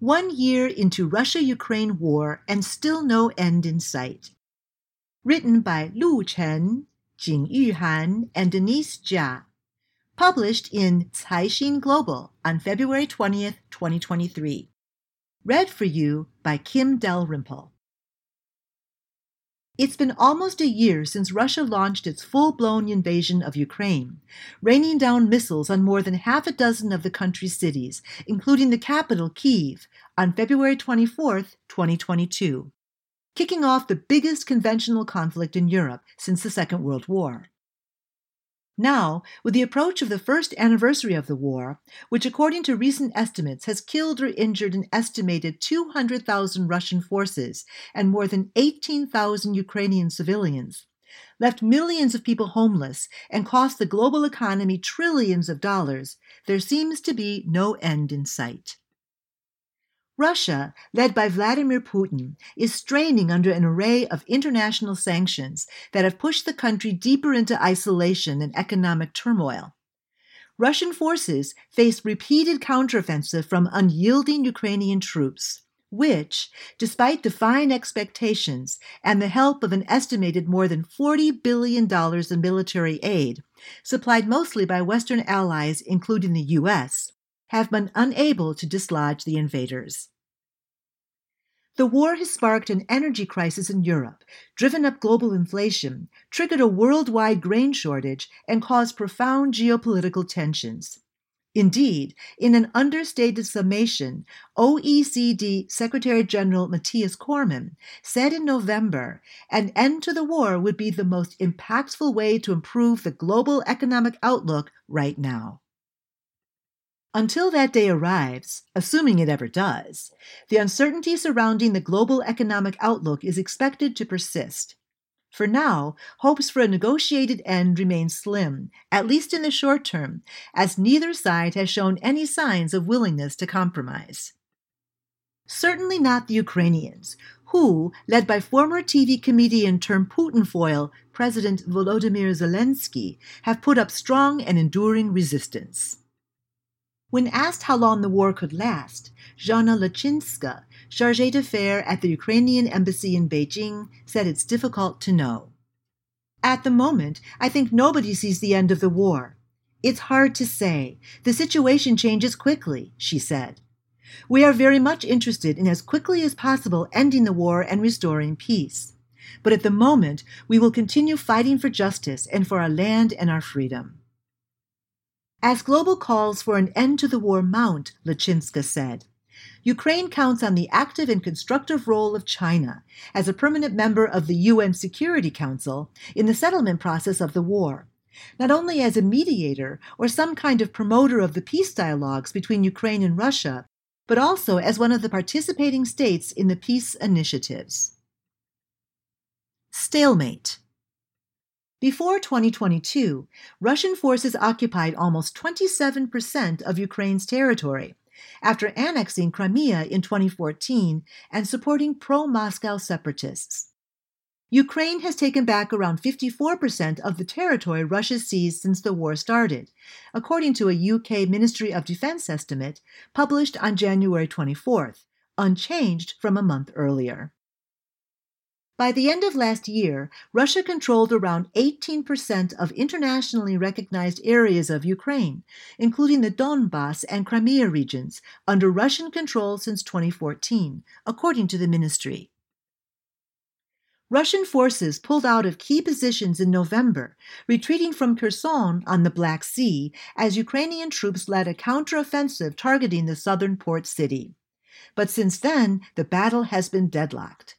One year into Russia Ukraine war and still no end in sight. Written by Lu Chen, Jing Yuhan, and Denise Jia. Published in Caixin Global on February 20th, 2023. Read for you by Kim Dalrymple. It's been almost a year since Russia launched its full blown invasion of Ukraine, raining down missiles on more than half a dozen of the country's cities, including the capital, Kiev, on February 24, 2022, kicking off the biggest conventional conflict in Europe since the Second World War. Now, with the approach of the first anniversary of the war, which according to recent estimates has killed or injured an estimated 200,000 Russian forces and more than 18,000 Ukrainian civilians, left millions of people homeless, and cost the global economy trillions of dollars, there seems to be no end in sight. Russia, led by Vladimir Putin, is straining under an array of international sanctions that have pushed the country deeper into isolation and economic turmoil. Russian forces face repeated counteroffensive from unyielding Ukrainian troops, which, despite defying expectations and the help of an estimated more than $40 billion in military aid, supplied mostly by Western allies, including the U.S., have been unable to dislodge the invaders. The war has sparked an energy crisis in Europe, driven up global inflation, triggered a worldwide grain shortage, and caused profound geopolitical tensions. Indeed, in an understated summation, OECD Secretary General Matthias Cormann said in November an end to the war would be the most impactful way to improve the global economic outlook right now. Until that day arrives, assuming it ever does, the uncertainty surrounding the global economic outlook is expected to persist. For now, hopes for a negotiated end remain slim, at least in the short term, as neither side has shown any signs of willingness to compromise. Certainly not the Ukrainians, who, led by former TV comedian turned Putin foil President Volodymyr Zelensky, have put up strong and enduring resistance. When asked how long the war could last, Zhanna Leshchynska, chargé d'affaires at the Ukrainian embassy in Beijing, said it's difficult to know. At the moment, I think nobody sees the end of the war. It's hard to say. The situation changes quickly, she said. We are very much interested in as quickly as possible ending the war and restoring peace. But at the moment, we will continue fighting for justice and for our land and our freedom. As global calls for an end to the war mount, Leshchynska said, Ukraine counts on the active and constructive role of China as a permanent member of the UN Security Council in the settlement process of the war, not only as a mediator or some kind of promoter of the peace dialogues between Ukraine and Russia, but also as one of the participating states in the peace initiatives. Stalemate before 2022, Russian forces occupied almost 27% of Ukraine's territory, after annexing Crimea in 2014 and supporting pro Moscow separatists. Ukraine has taken back around 54% of the territory Russia seized since the war started, according to a UK Ministry of Defense estimate published on January 24th, unchanged from a month earlier. By the end of last year, Russia controlled around 18% of internationally recognized areas of Ukraine, including the Donbas and Crimea regions, under Russian control since 2014, according to the ministry. Russian forces pulled out of key positions in November, retreating from Kherson on the Black Sea as Ukrainian troops led a counteroffensive targeting the southern port city. But since then, the battle has been deadlocked.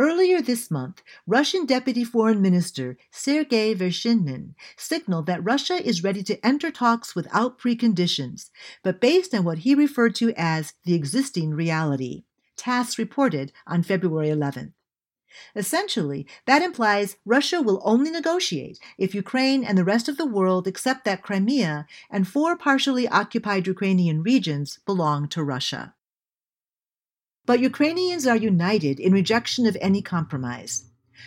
Earlier this month, Russian Deputy Foreign Minister Sergei Vershinin signaled that Russia is ready to enter talks without preconditions, but based on what he referred to as the existing reality. TASS reported on February 11th. Essentially, that implies Russia will only negotiate if Ukraine and the rest of the world accept that Crimea and four partially occupied Ukrainian regions belong to Russia. But Ukrainians are united in rejection of any compromise.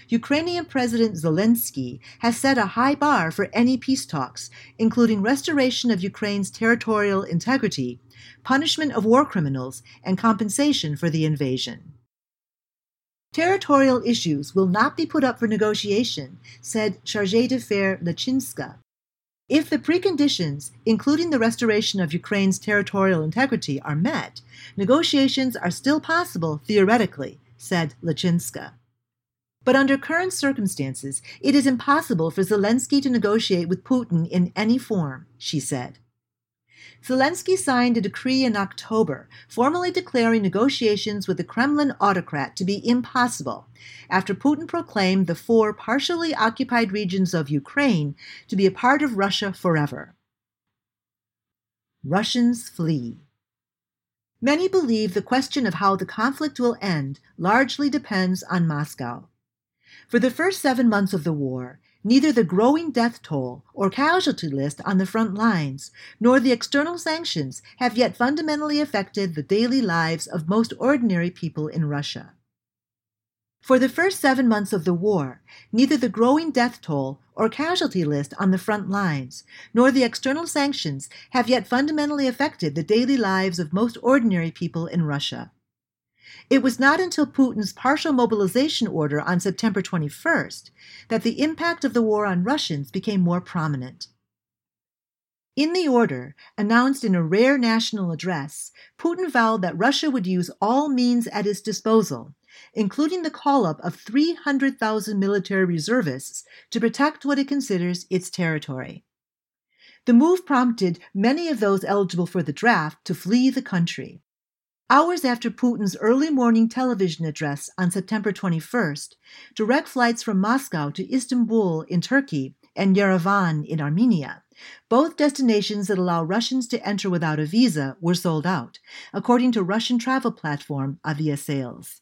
Ukrainian President Zelensky has set a high bar for any peace talks, including restoration of Ukraine's territorial integrity, punishment of war criminals, and compensation for the invasion. Territorial issues will not be put up for negotiation, said Chargé d'Affaires Leshchynska, if the preconditions, including the restoration of Ukraine's territorial integrity, are met, negotiations are still possible theoretically, said Leshchynska. But under current circumstances, it is impossible for Zelensky to negotiate with Putin in any form, she said. Zelensky signed a decree in October, formally declaring negotiations with the Kremlin autocrat to be impossible, after Putin proclaimed the four partially occupied regions of Ukraine to be a part of Russia forever. Russians flee. Many believe the question of how the conflict will end largely depends on Moscow. For the first seven months of the war, Neither the growing death toll or casualty list on the front lines, nor the external sanctions have yet fundamentally affected the daily lives of most ordinary people in Russia. For the first seven months of the war, neither the growing death toll or casualty list on the front lines, nor the external sanctions have yet fundamentally affected the daily lives of most ordinary people in Russia. It was not until Putin's partial mobilization order on September 21st that the impact of the war on Russians became more prominent. In the order, announced in a rare national address, Putin vowed that Russia would use all means at its disposal, including the call up of 300,000 military reservists to protect what it considers its territory. The move prompted many of those eligible for the draft to flee the country. Hours after Putin's early morning television address on September 21st, direct flights from Moscow to Istanbul in Turkey and Yerevan in Armenia, both destinations that allow Russians to enter without a visa, were sold out, according to Russian travel platform Aviasales.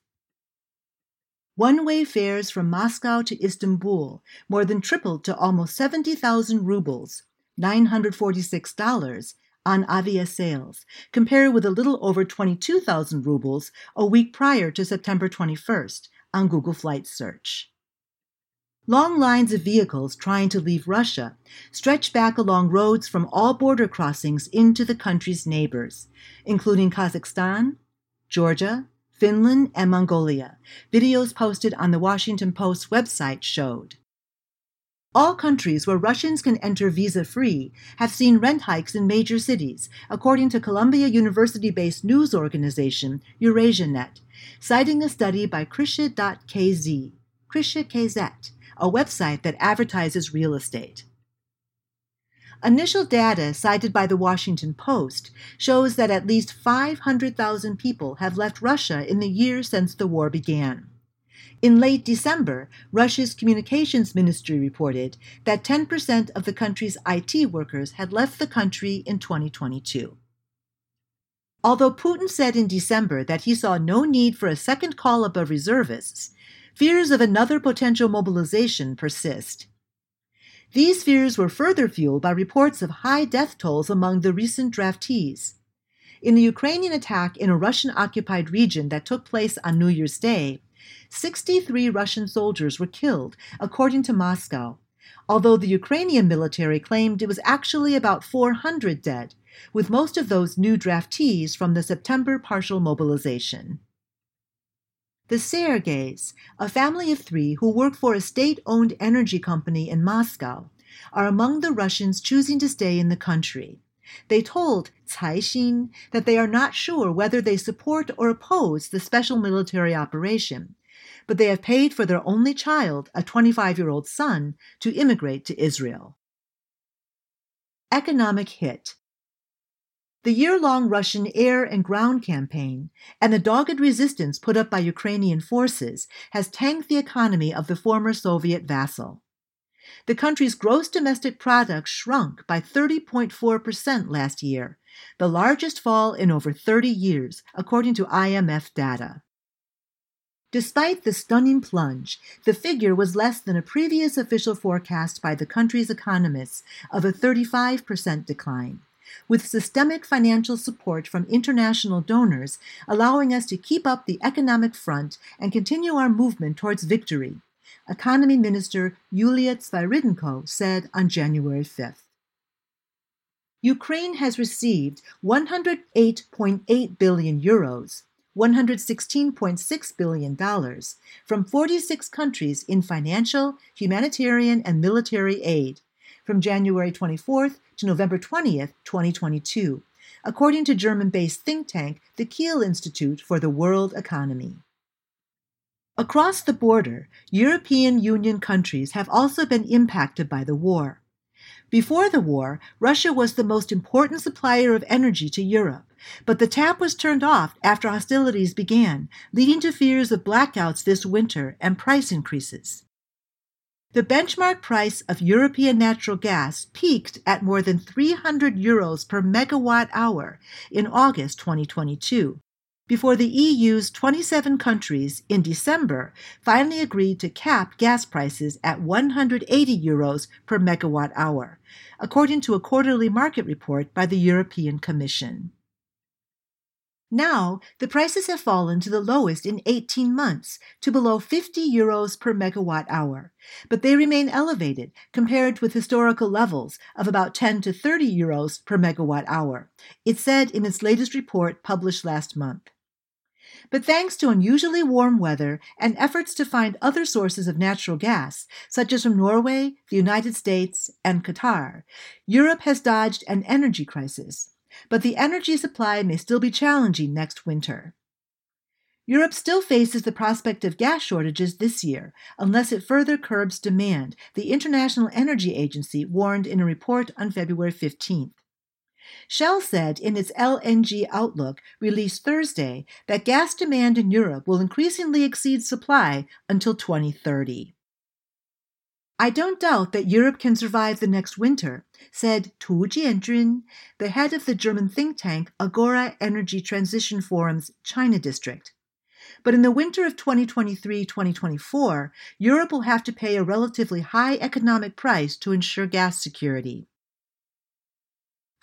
One way fares from Moscow to Istanbul more than tripled to almost 70,000 rubles, $946, on Aviasales, compared with a little over 22,000 rubles a week prior to September 21st on Google Flight Search. Long lines of vehicles trying to leave Russia stretch back along roads from all border crossings into the country's neighbors, including Kazakhstan, Georgia, Finland, and Mongolia, videos posted on the Washington Post website showed. All countries where Russians can enter visa free have seen rent hikes in major cities, according to Columbia University based news organization EurasiaNet, citing a study by Krisha.kz, Krisha.kz, a website that advertises real estate. Initial data cited by the Washington Post shows that at least 500,000 people have left Russia in the years since the war began. In late December, Russia's communications ministry reported that 10% of the country's IT workers had left the country in 2022. Although Putin said in December that he saw no need for a second call up of reservists, fears of another potential mobilization persist. These fears were further fueled by reports of high death tolls among the recent draftees. In the Ukrainian attack in a Russian occupied region that took place on New Year's Day, 63 Russian soldiers were killed, according to Moscow, although the Ukrainian military claimed it was actually about 400 dead, with most of those new draftees from the September partial mobilization. The Sergeys, a family of three who work for a state owned energy company in Moscow, are among the Russians choosing to stay in the country. They told Caixin that they are not sure whether they support or oppose the special military operation, but they have paid for their only child, a 25 year old son, to immigrate to Israel. Economic hit. The year long Russian air and ground campaign and the dogged resistance put up by Ukrainian forces has tanked the economy of the former Soviet vassal. The country's gross domestic product shrunk by 30.4% last year, the largest fall in over 30 years, according to IMF data. Despite the stunning plunge, the figure was less than a previous official forecast by the country's economists of a 35% decline, with systemic financial support from international donors allowing us to keep up the economic front and continue our movement towards victory, Economy Minister Yulia Svyrydenko said on January 5th. Ukraine has received 108.8 billion euros, $116.6 billion, from 46 countries in financial, humanitarian, and military aid from January 24th to November 20th, 2022, according to German based think tank the Kiel Institute for the World Economy. Across the border, European Union countries have also been impacted by the war. Before the war, Russia was the most important supplier of energy to Europe, but the tap was turned off after hostilities began, leading to fears of blackouts this winter and price increases. The benchmark price of European natural gas peaked at more than 300 euros per megawatt hour in August 2022, before the EU's 27 countries in December finally agreed to cap gas prices at 180 euros per megawatt hour, according to a quarterly market report by the European Commission. Now, the prices have fallen to the lowest in 18 months, to below 50 euros per megawatt hour, but they remain elevated compared with historical levels of about 10 to 30 euros per megawatt hour, it said in its latest report published last month. But thanks to unusually warm weather and efforts to find other sources of natural gas, such as from Norway, the United States, and Qatar, Europe has dodged an energy crisis but the energy supply may still be challenging next winter. Europe still faces the prospect of gas shortages this year unless it further curbs demand, the International Energy Agency warned in a report on February 15th. Shell said in its LNG Outlook released Thursday that gas demand in Europe will increasingly exceed supply until 2030. I don't doubt that Europe can survive the next winter, said Tu Jianjun, the head of the German think tank Agora Energy Transition Forum's China district. But in the winter of 2023 2024, Europe will have to pay a relatively high economic price to ensure gas security.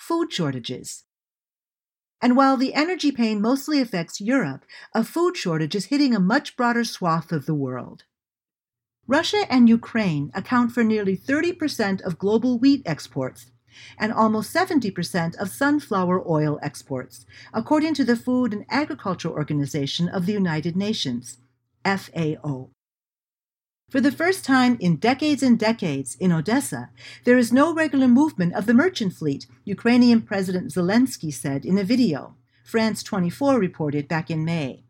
Food shortages. And while the energy pain mostly affects Europe, a food shortage is hitting a much broader swath of the world. Russia and Ukraine account for nearly 30% of global wheat exports and almost 70% of sunflower oil exports, according to the Food and Agriculture Organization of the United Nations, FAO. For the first time in decades and decades in Odessa, there is no regular movement of the merchant fleet, Ukrainian President Zelensky said in a video, France 24 reported back in May.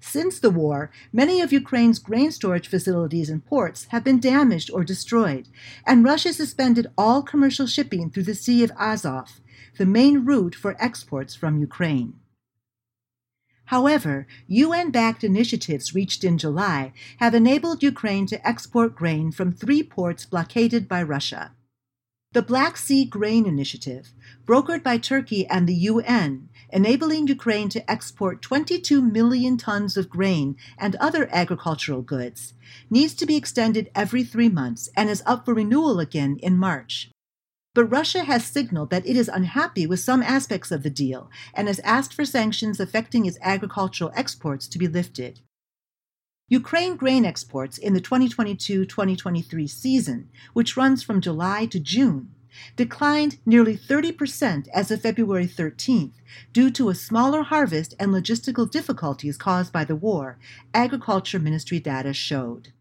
Since the war, many of Ukraine's grain storage facilities and ports have been damaged or destroyed, and Russia suspended all commercial shipping through the Sea of Azov, the main route for exports from Ukraine. However, UN backed initiatives reached in July have enabled Ukraine to export grain from three ports blockaded by Russia. The Black Sea Grain Initiative, brokered by Turkey and the UN, enabling Ukraine to export 22 million tons of grain and other agricultural goods, needs to be extended every three months and is up for renewal again in March. But Russia has signaled that it is unhappy with some aspects of the deal and has asked for sanctions affecting its agricultural exports to be lifted. Ukraine grain exports in the 2022 2023 season, which runs from July to June, declined nearly 30% as of February 13th due to a smaller harvest and logistical difficulties caused by the war, Agriculture Ministry data showed.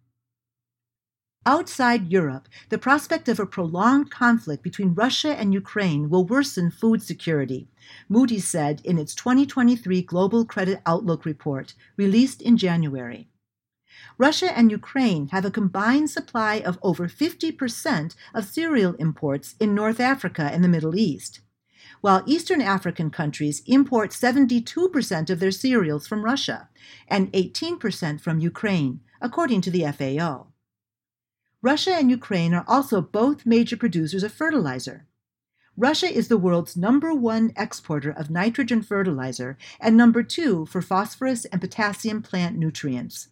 Outside Europe, the prospect of a prolonged conflict between Russia and Ukraine will worsen food security, Moody's said in its 2023 Global Credit Outlook report, released in January. Russia and Ukraine have a combined supply of over 50% of cereal imports in North Africa and the Middle East. while Eastern African countries import 72% of their cereals from Russia and 18% from Ukraine, according to the FAO. Russia and Ukraine are also both major producers of fertilizer. Russia is the world's number one exporter of nitrogen fertilizer and number two for phosphorus and potassium plant nutrients.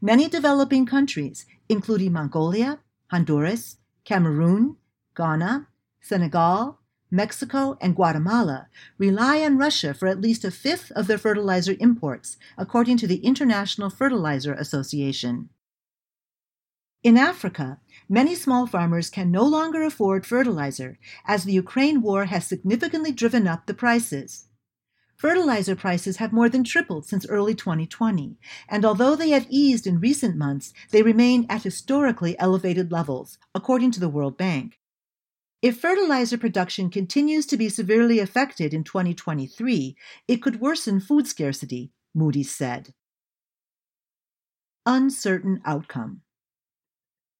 Many developing countries, including Mongolia, Honduras, Cameroon, Ghana, Senegal, Mexico, and Guatemala, rely on Russia for at least a fifth of their fertilizer imports, according to the International Fertilizer Association. In Africa, many small farmers can no longer afford fertilizer as the Ukraine war has significantly driven up the prices. Fertilizer prices have more than tripled since early 2020, and although they have eased in recent months, they remain at historically elevated levels, according to the World Bank. If fertilizer production continues to be severely affected in 2023, it could worsen food scarcity, Moody's said. Uncertain outcome.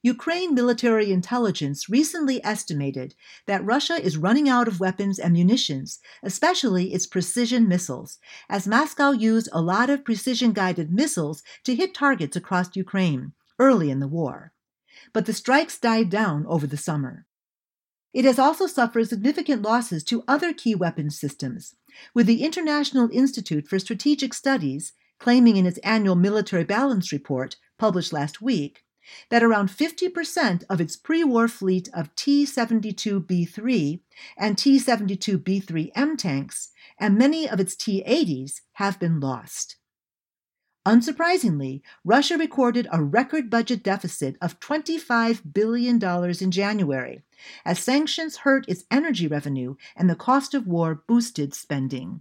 Ukraine military intelligence recently estimated that Russia is running out of weapons and munitions, especially its precision missiles, as Moscow used a lot of precision guided missiles to hit targets across Ukraine early in the war. But the strikes died down over the summer. It has also suffered significant losses to other key weapons systems, with the International Institute for Strategic Studies claiming in its annual military balance report published last week that around 50% of its pre war fleet of T 72B3 and T 72B3M tanks and many of its T 80s have been lost. Unsurprisingly, Russia recorded a record budget deficit of $25 billion in January, as sanctions hurt its energy revenue and the cost of war boosted spending.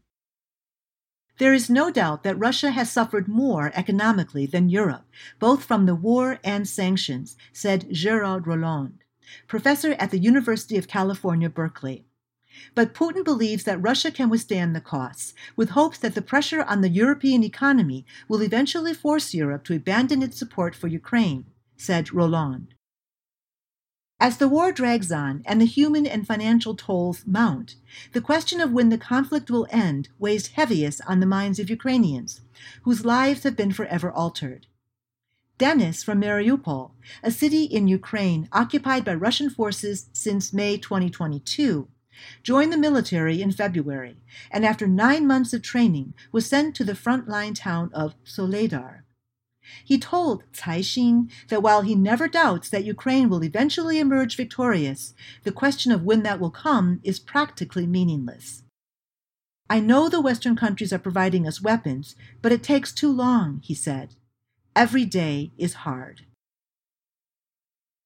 There is no doubt that Russia has suffered more economically than Europe, both from the war and sanctions, said Gerard Roland, professor at the University of California, Berkeley. But Putin believes that Russia can withstand the costs, with hopes that the pressure on the European economy will eventually force Europe to abandon its support for Ukraine, said Roland. As the war drags on and the human and financial tolls mount, the question of when the conflict will end weighs heaviest on the minds of Ukrainians, whose lives have been forever altered. Denis from Mariupol, a city in Ukraine occupied by Russian forces since May 2022, joined the military in February, and after nine months of training was sent to the frontline town of Soledar. He told Caixin that while he never doubts that Ukraine will eventually emerge victorious, the question of when that will come is practically meaningless. I know the Western countries are providing us weapons, but it takes too long, he said. Every day is hard.